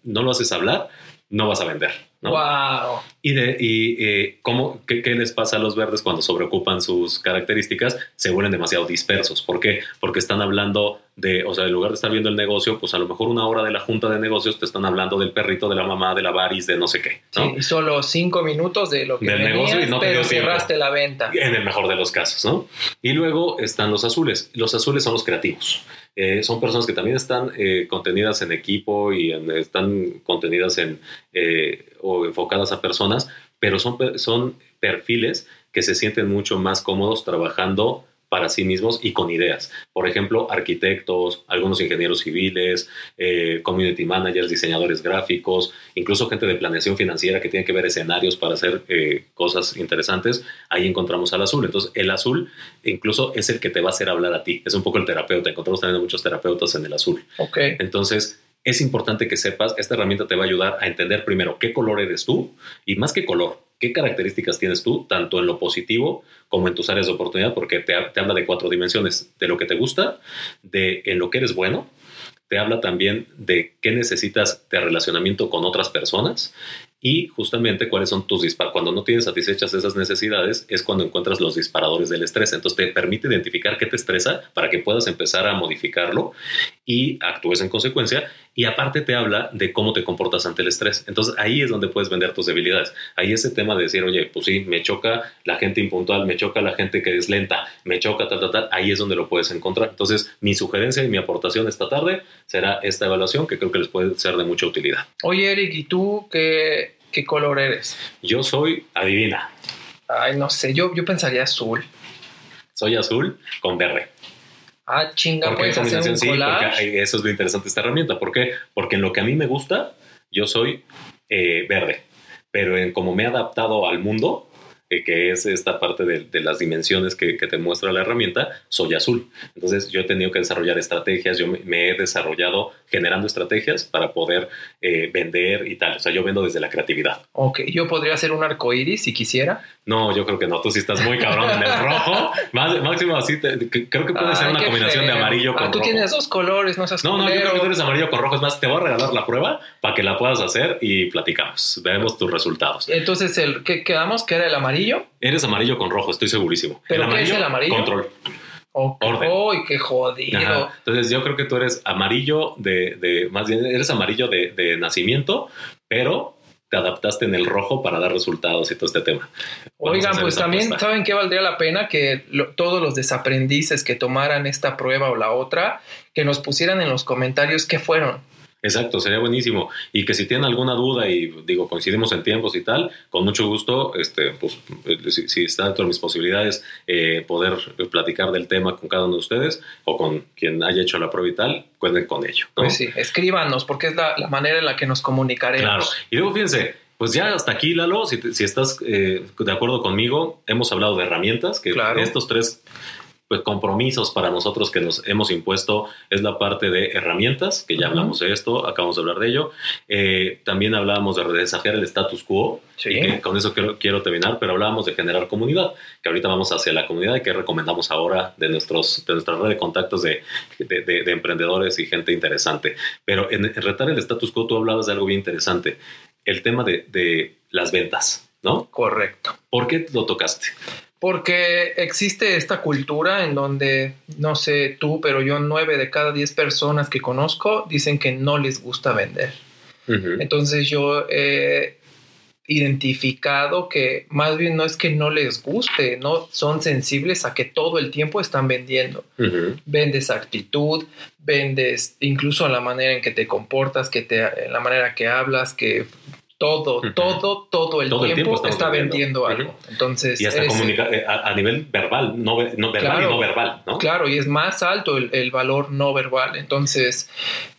No lo haces hablar, no vas a vender. Wow. Y, de, y eh, ¿cómo, qué, les pasa a los verdes cuando sobreocupan sus características? Se vuelven demasiado dispersos. ¿Por qué? Porque están hablando de, o sea, en lugar de estar viendo el negocio, pues a lo mejor una hora de la junta de negocios te están hablando del perrito, de la mamá, de la varis, de no sé qué. Sí, y solo cinco minutos de lo que del negocio y no pero cerraste la venta. En el mejor de los casos, ¿no? Y luego están los azules. Los azules son los creativos. Eh, son personas que también están eh, contenidas en equipo y están contenidas en eh, o enfocadas a personas, pero son, son perfiles que se sienten mucho más cómodos trabajando para sí mismos y con ideas. Por ejemplo, arquitectos, algunos ingenieros civiles, eh, community managers, diseñadores gráficos, incluso gente de planeación financiera que tiene que ver escenarios para hacer eh, cosas interesantes. Ahí encontramos al azul. Entonces, el azul incluso es el que te va a hacer hablar a ti. Es un poco el terapeuta. Encontramos también muchos terapeutas en el azul. Ok. Entonces, es importante que sepas, esta herramienta te va a ayudar a entender primero qué color eres tú y más que color, qué características tienes tú, tanto en lo positivo como en tus áreas de oportunidad, porque te, habla de cuatro dimensiones, de lo que te gusta, de en lo que eres bueno, te habla también de qué necesitas de relacionamiento con otras personas y justamente cuáles son tus disparos. Cuando no tienes satisfechas esas necesidades es cuando encuentras los disparadores del estrés. Entonces te permite identificar qué te estresa para que puedas empezar a modificarlo y actúes en consecuencia y aparte te habla de cómo te comportas ante el estrés. Entonces ahí es donde puedes vender tus debilidades. Ahí ese tema de decir, oye, pues sí, me choca la gente impuntual, me choca la gente que es lenta, me choca tal, tal, tal. Ahí es donde lo puedes encontrar. Entonces mi sugerencia y mi aportación esta tarde será esta evaluación que creo que les puede ser de mucha utilidad. Oye, Eric, ¿y tú qué, qué color eres? Yo soy, adivina. Ay, no sé, yo, yo pensaría azul. Soy azul con verde. Ah, chinga, ¿Por qué? Sí, porque eso es lo interesante de esta herramienta. ¿Por qué? Porque en lo que a mí me gusta, yo soy eh, verde. Pero en como me he adaptado al mundo, eh, que es esta parte de, de las dimensiones que, que te muestra la herramienta, soy azul. Entonces yo he tenido que desarrollar estrategias, yo me, me he desarrollado generando estrategias para poder eh, vender y tal. O sea, yo vendo desde la creatividad. Ok, yo podría hacer un arco iris si quisiera. No, yo creo que no. Tú sí estás muy cabrón en el [laughs] rojo. Más, máximo así, te- que- creo que puede ser una combinación de feo. amarillo Ah, con tú rojo. tienes dos colores, no seas No, no, yo creo que culero. tú eres amarillo con rojo. Es más, te voy a regalar la prueba para que la puedas hacer y platicamos. Veremos tus resultados. Entonces, el, ¿qué quedamos? ¿Que era el amarillo? Eres amarillo con rojo, estoy segurísimo. ¿Pero qué es el amarillo? Control. Ok. Orden. ¡Uy, qué jodido! Ajá. Entonces yo creo que tú eres amarillo de, de- más bien eres amarillo de, de nacimiento, pero te adaptaste en el rojo para dar resultados y todo este tema. Vamos Oigan, pues también, apuesta. ¿saben qué valdría la pena? Que lo- todos los desaprendices que tomaran esta prueba o la otra, que nos pusieran en los comentarios qué fueron. Exacto, sería buenísimo. Y que si tienen alguna duda y digo, coincidimos en tiempos y tal, con mucho gusto, este, pues, eh, si, si está dentro de mis posibilidades eh, poder platicar del tema con cada uno de ustedes o con quien haya hecho la prueba y tal, cuenten con ello. ¿no? Pues sí, escríbanos, porque es la, la manera en la que nos comunicaremos. Claro. Y luego fíjense, pues ya hasta aquí, Lalo, si, te- si estás eh, de acuerdo conmigo, hemos hablado de herramientas, que Claro. estos tres pues, compromisos para nosotros que nos hemos impuesto es la parte de herramientas, que ya hablamos de esto, acabamos de hablar de ello. Eh, también hablábamos de desafiar el status quo, Sí. y que con eso quiero, quiero terminar, pero hablábamos de generar comunidad, que ahorita vamos hacia la comunidad y que recomendamos ahora de, nuestros, de nuestra red de contactos de, de, de- de emprendedores y gente interesante. Pero en, en retar el status quo tú hablabas de algo bien interesante, el tema de, de las ventas, ¿no? Correcto. ¿Por qué lo tocaste? Porque existe esta cultura en donde, no sé tú, pero yo nueve de cada diez personas que conozco dicen que no les gusta vender. Entonces yo he identificado que más bien no es que no les guste, no son sensibles a que todo el tiempo están vendiendo. Vendes actitud, vendes incluso la manera en que te comportas, que te, la manera que hablas, que todo, todo, todo el Todo el tiempo, está vendiendo. vendiendo algo. Entonces, Y hasta comunicar eh, a, a nivel verbal, no, no verbal Claro. y no verbal, ¿no? Claro, y es más alto el, el valor no verbal. Entonces,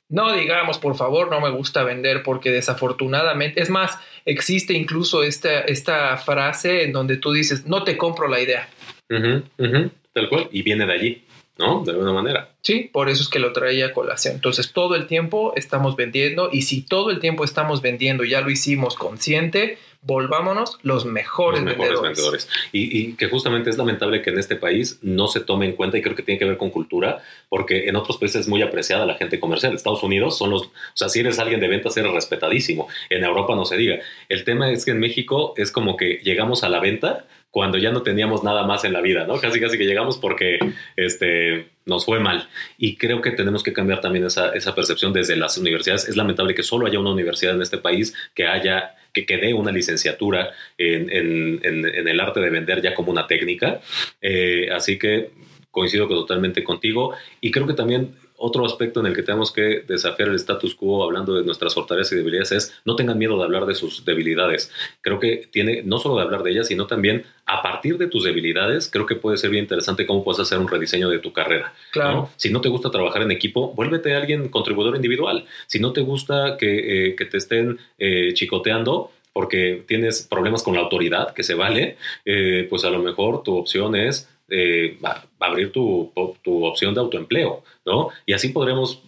no digamos, por favor, no me gusta vender, porque desafortunadamente, es más, existe incluso esta, esta frase en donde tú dices, no te compro la idea. Tal cual. Y viene de allí, ¿no? De alguna manera. Sí, por eso es que lo traía a colación. Entonces, todo el tiempo estamos vendiendo y si todo el tiempo estamos vendiendo, ya lo hicimos consciente, volvámonos los mejores, los mejores vendedores. vendedores. Y, y que justamente es lamentable que en este país no se tome en cuenta, y creo que tiene que ver con cultura, porque en otros países es muy apreciada la gente comercial. Estados Unidos son los, o sea, si eres alguien de ventas, eres respetadísimo. En Europa no se diga. El tema es que en México es como que llegamos a la venta cuando ya no teníamos nada más en la vida, ¿no? Casi, casi que llegamos porque este, nos fue mal. Y creo que tenemos que cambiar también esa, esa percepción desde las universidades. Es lamentable que solo haya una universidad en este país que haya que, que dé una licenciatura en, en- el arte de vender ya como una técnica. Eh, así que coincido totalmente contigo y creo que también otro aspecto en el que tenemos que desafiar el status quo hablando de nuestras fortalezas y debilidades es no tengan miedo de hablar de sus debilidades. Creo que tiene no solo de hablar de ellas, sino también a partir de tus debilidades, creo que puede ser bien interesante cómo puedes hacer un rediseño de tu carrera. Claro. ¿no? Si no te gusta trabajar en equipo, vuélvete a alguien contribuidor individual. Si no te gusta que, eh, que te estén eh, chicoteando porque tienes problemas con la autoridad, que se vale, eh, pues a lo mejor tu opción es eh, va- va abrir tu, tu opción de autoempleo, ¿no? Y así podremos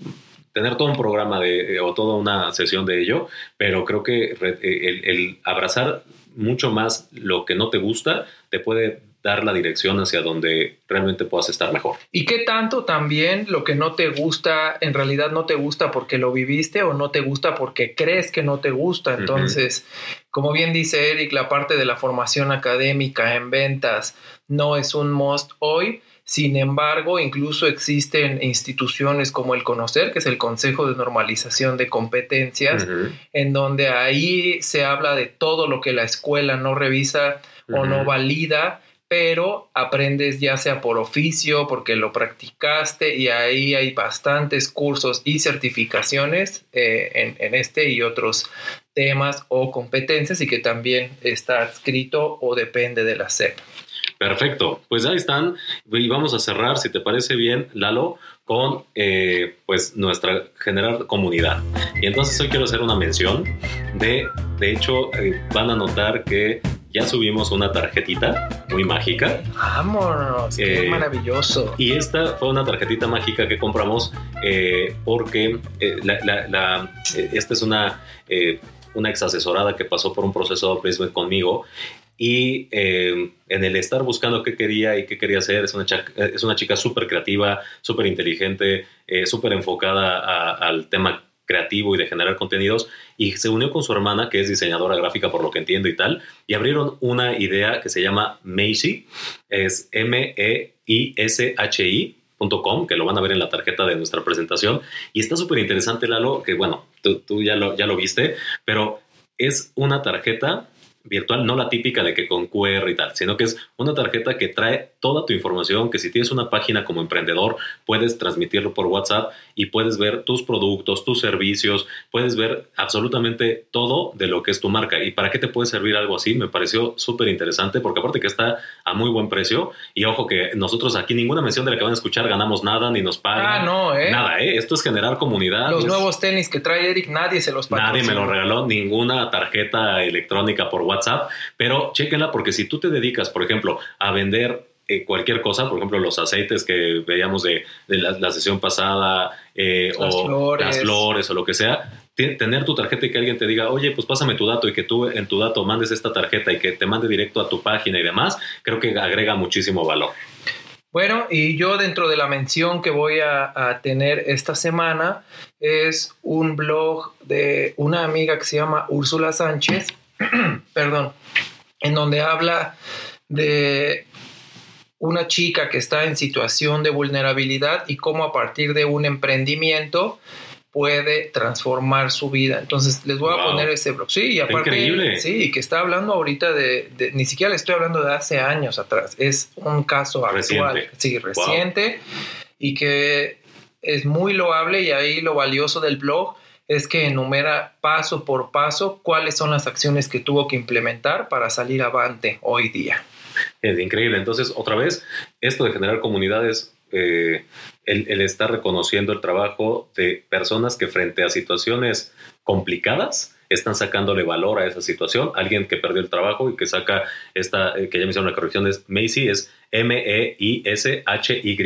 tener todo un programa de, eh, o toda una sesión de ello, pero creo que eh, el abrazar mucho más lo que no te gusta te puede dar la dirección hacia donde realmente puedas estar mejor. ¿Y qué tanto también lo que no te gusta, en realidad no te gusta porque lo viviste o no te gusta porque crees que no te gusta? Entonces, como bien dice Eric, la parte de la formación académica en ventas no es un must hoy. Sin embargo, incluso existen instituciones como el Conocer, que es el Consejo de Normalización de Competencias, en donde ahí se habla de todo lo que la escuela no revisa o no valida pero aprendes ya sea por oficio, porque lo practicaste y ahí hay bastantes cursos y certificaciones eh, en, este y otros temas o competencias y que también está escrito o depende de la SEP. Perfecto, pues ahí están y vamos a cerrar, si te parece bien, Lalo, con eh, pues nuestra generar comunidad. Y entonces hoy quiero hacer una mención de, de hecho, eh, van a notar que ya subimos una tarjetita muy mágica. Vámonos, qué eh, maravilloso. Y esta fue una tarjetita mágica que compramos porque la, esta es una, una ex asesorada que pasó por un proceso de placement conmigo y eh, en el estar buscando qué quería y qué quería hacer, es una, chica, es una chica súper creativa, súper inteligente, eh, súper enfocada al tema creativo y de generar contenidos y se unió con su hermana que es diseñadora gráfica por lo que entiendo y tal y abrieron una idea que se llama Macy es M E I S H I que lo van a ver en la tarjeta de nuestra presentación y está súper interesante Lalo que bueno tú, tú ya, lo, ya lo viste pero es una tarjeta virtual, no la típica de que con QR y tal, sino que es una tarjeta que trae toda tu información, que si tienes una página como emprendedor, puedes transmitirlo por WhatsApp y puedes ver tus productos, tus servicios, puedes ver absolutamente todo de lo que es tu marca. ¿Y para qué te puede servir algo así? Me pareció súper interesante porque aparte que está a muy buen precio y ojo que nosotros aquí ninguna mención de la que van a escuchar ganamos nada ni nos pagan. Ah, no, ¿eh? Nada, ¿eh? Esto es generar comunidad. Los nuevos tenis que trae Eric, nadie se los pagó. Nadie me lo regaló, ninguna tarjeta electrónica por WhatsApp, pero chéquenla porque si tú te dedicas, por ejemplo, a vender eh, cualquier cosa, por ejemplo, los aceites que veíamos de, la, sesión pasada, eh, o las flores o lo que sea, tener tu tarjeta y que alguien te diga, oye, pues pásame tu dato y que tú en tu dato mandes esta tarjeta y que te mande directo a tu página y demás, creo que agrega muchísimo valor. Bueno, y yo dentro de la mención que voy a, tener esta semana es un blog de una amiga que se llama Úrsula Sánchez, [clears throat] perdón, en donde habla de una chica que está en situación de vulnerabilidad y cómo a partir de un emprendimiento puede transformar su vida. Entonces les voy a poner ese blog. Sí, y aparte, Increíble. sí, que está hablando ahorita de, ni siquiera le estoy hablando de hace años atrás, es un caso actual, sí, reciente y que es muy loable y ahí lo valioso del blog es que enumera paso por paso cuáles son las acciones que tuvo que implementar para salir avante hoy día. Es increíble. Entonces, otra vez, esto de generar comunidades, eh, el, el, estar reconociendo el trabajo de personas que frente a situaciones complicadas están sacándole valor a esa situación. Alguien que perdió el trabajo y que saca esta, eh, que ya me hicieron la corrección, es Macy, es M-E-I-S-H-Y.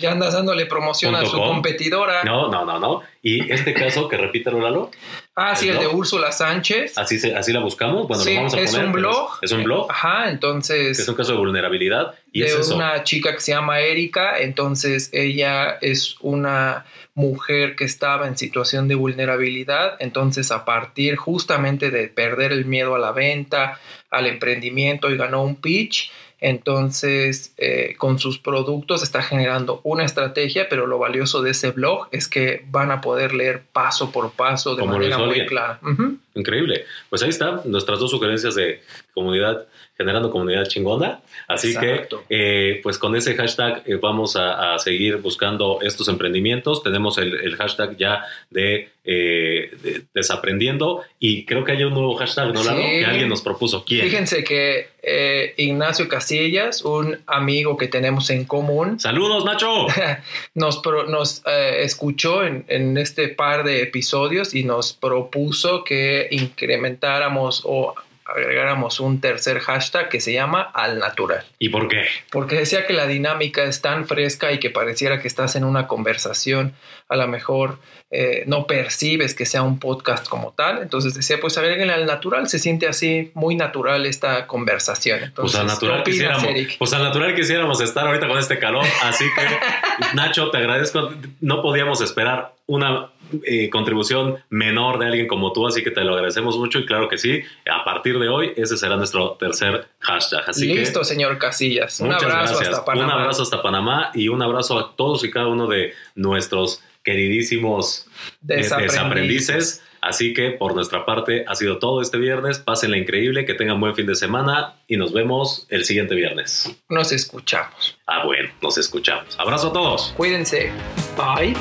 Ya andas dándole promoción a su competidora. No, no, no, no. Y este caso, que repítelo, Lalo. Ah, sí, el de Úrsula Sánchez. Así, se, así la buscamos. Bueno, sí, vamos a es un blog. Es, un blog. Ajá, entonces. Es un caso de vulnerabilidad. Y de es una chica que se llama Erika. Entonces, ella es una mujer que estaba en situación de vulnerabilidad, entonces a partir justamente de perder el miedo a la venta, al emprendimiento y ganó un pitch, entonces eh, con sus productos está generando una estrategia, pero lo valioso de ese blog es que van a poder leer paso por paso de manera muy clara. Increíble. Pues ahí están nuestras dos sugerencias de comunidad generando comunidad chingona. Así que, eh, pues con ese hashtag eh, vamos a, seguir buscando estos emprendimientos. Tenemos el, hashtag ya de, eh, desaprendiendo y creo que hay un nuevo hashtag, ¿no, Que alguien nos propuso. ¿Quién? Fíjense que Ignacio Casillas, un amigo que tenemos en común. ¡Saludos, Nacho! [laughs] nos nos escuchó en, en este par de episodios y nos propuso que incrementáramos o agregáramos un tercer hashtag que se llama al natural. ¿Y por qué? Porque decía que la dinámica es tan fresca y que pareciera que estás en una conversación, a lo mejor eh, no percibes que sea un podcast como tal. Entonces decía, pues agreguen al natural, se siente así muy natural esta conversación. Entonces, pues al natural quisiéramos, pues al natural quisiéramos estar ahorita con este calor, así que [laughs] Nacho, te agradezco. No podíamos esperar una eh, contribución menor de alguien como tú, así que te lo agradecemos mucho y claro que sí, a partir de hoy ese será nuestro tercer hashtag. Así Listo, señor Casillas. Un abrazo hasta Panamá. Un abrazo hasta Panamá y un abrazo a todos y cada uno de nuestros queridísimos eh, desaprendices. Así que por nuestra parte ha sido todo este viernes. Pásenla increíble, que tengan buen fin de semana y nos vemos el siguiente viernes. Nos escuchamos. Ah, bueno, nos escuchamos. Abrazo a todos. Cuídense. Bye.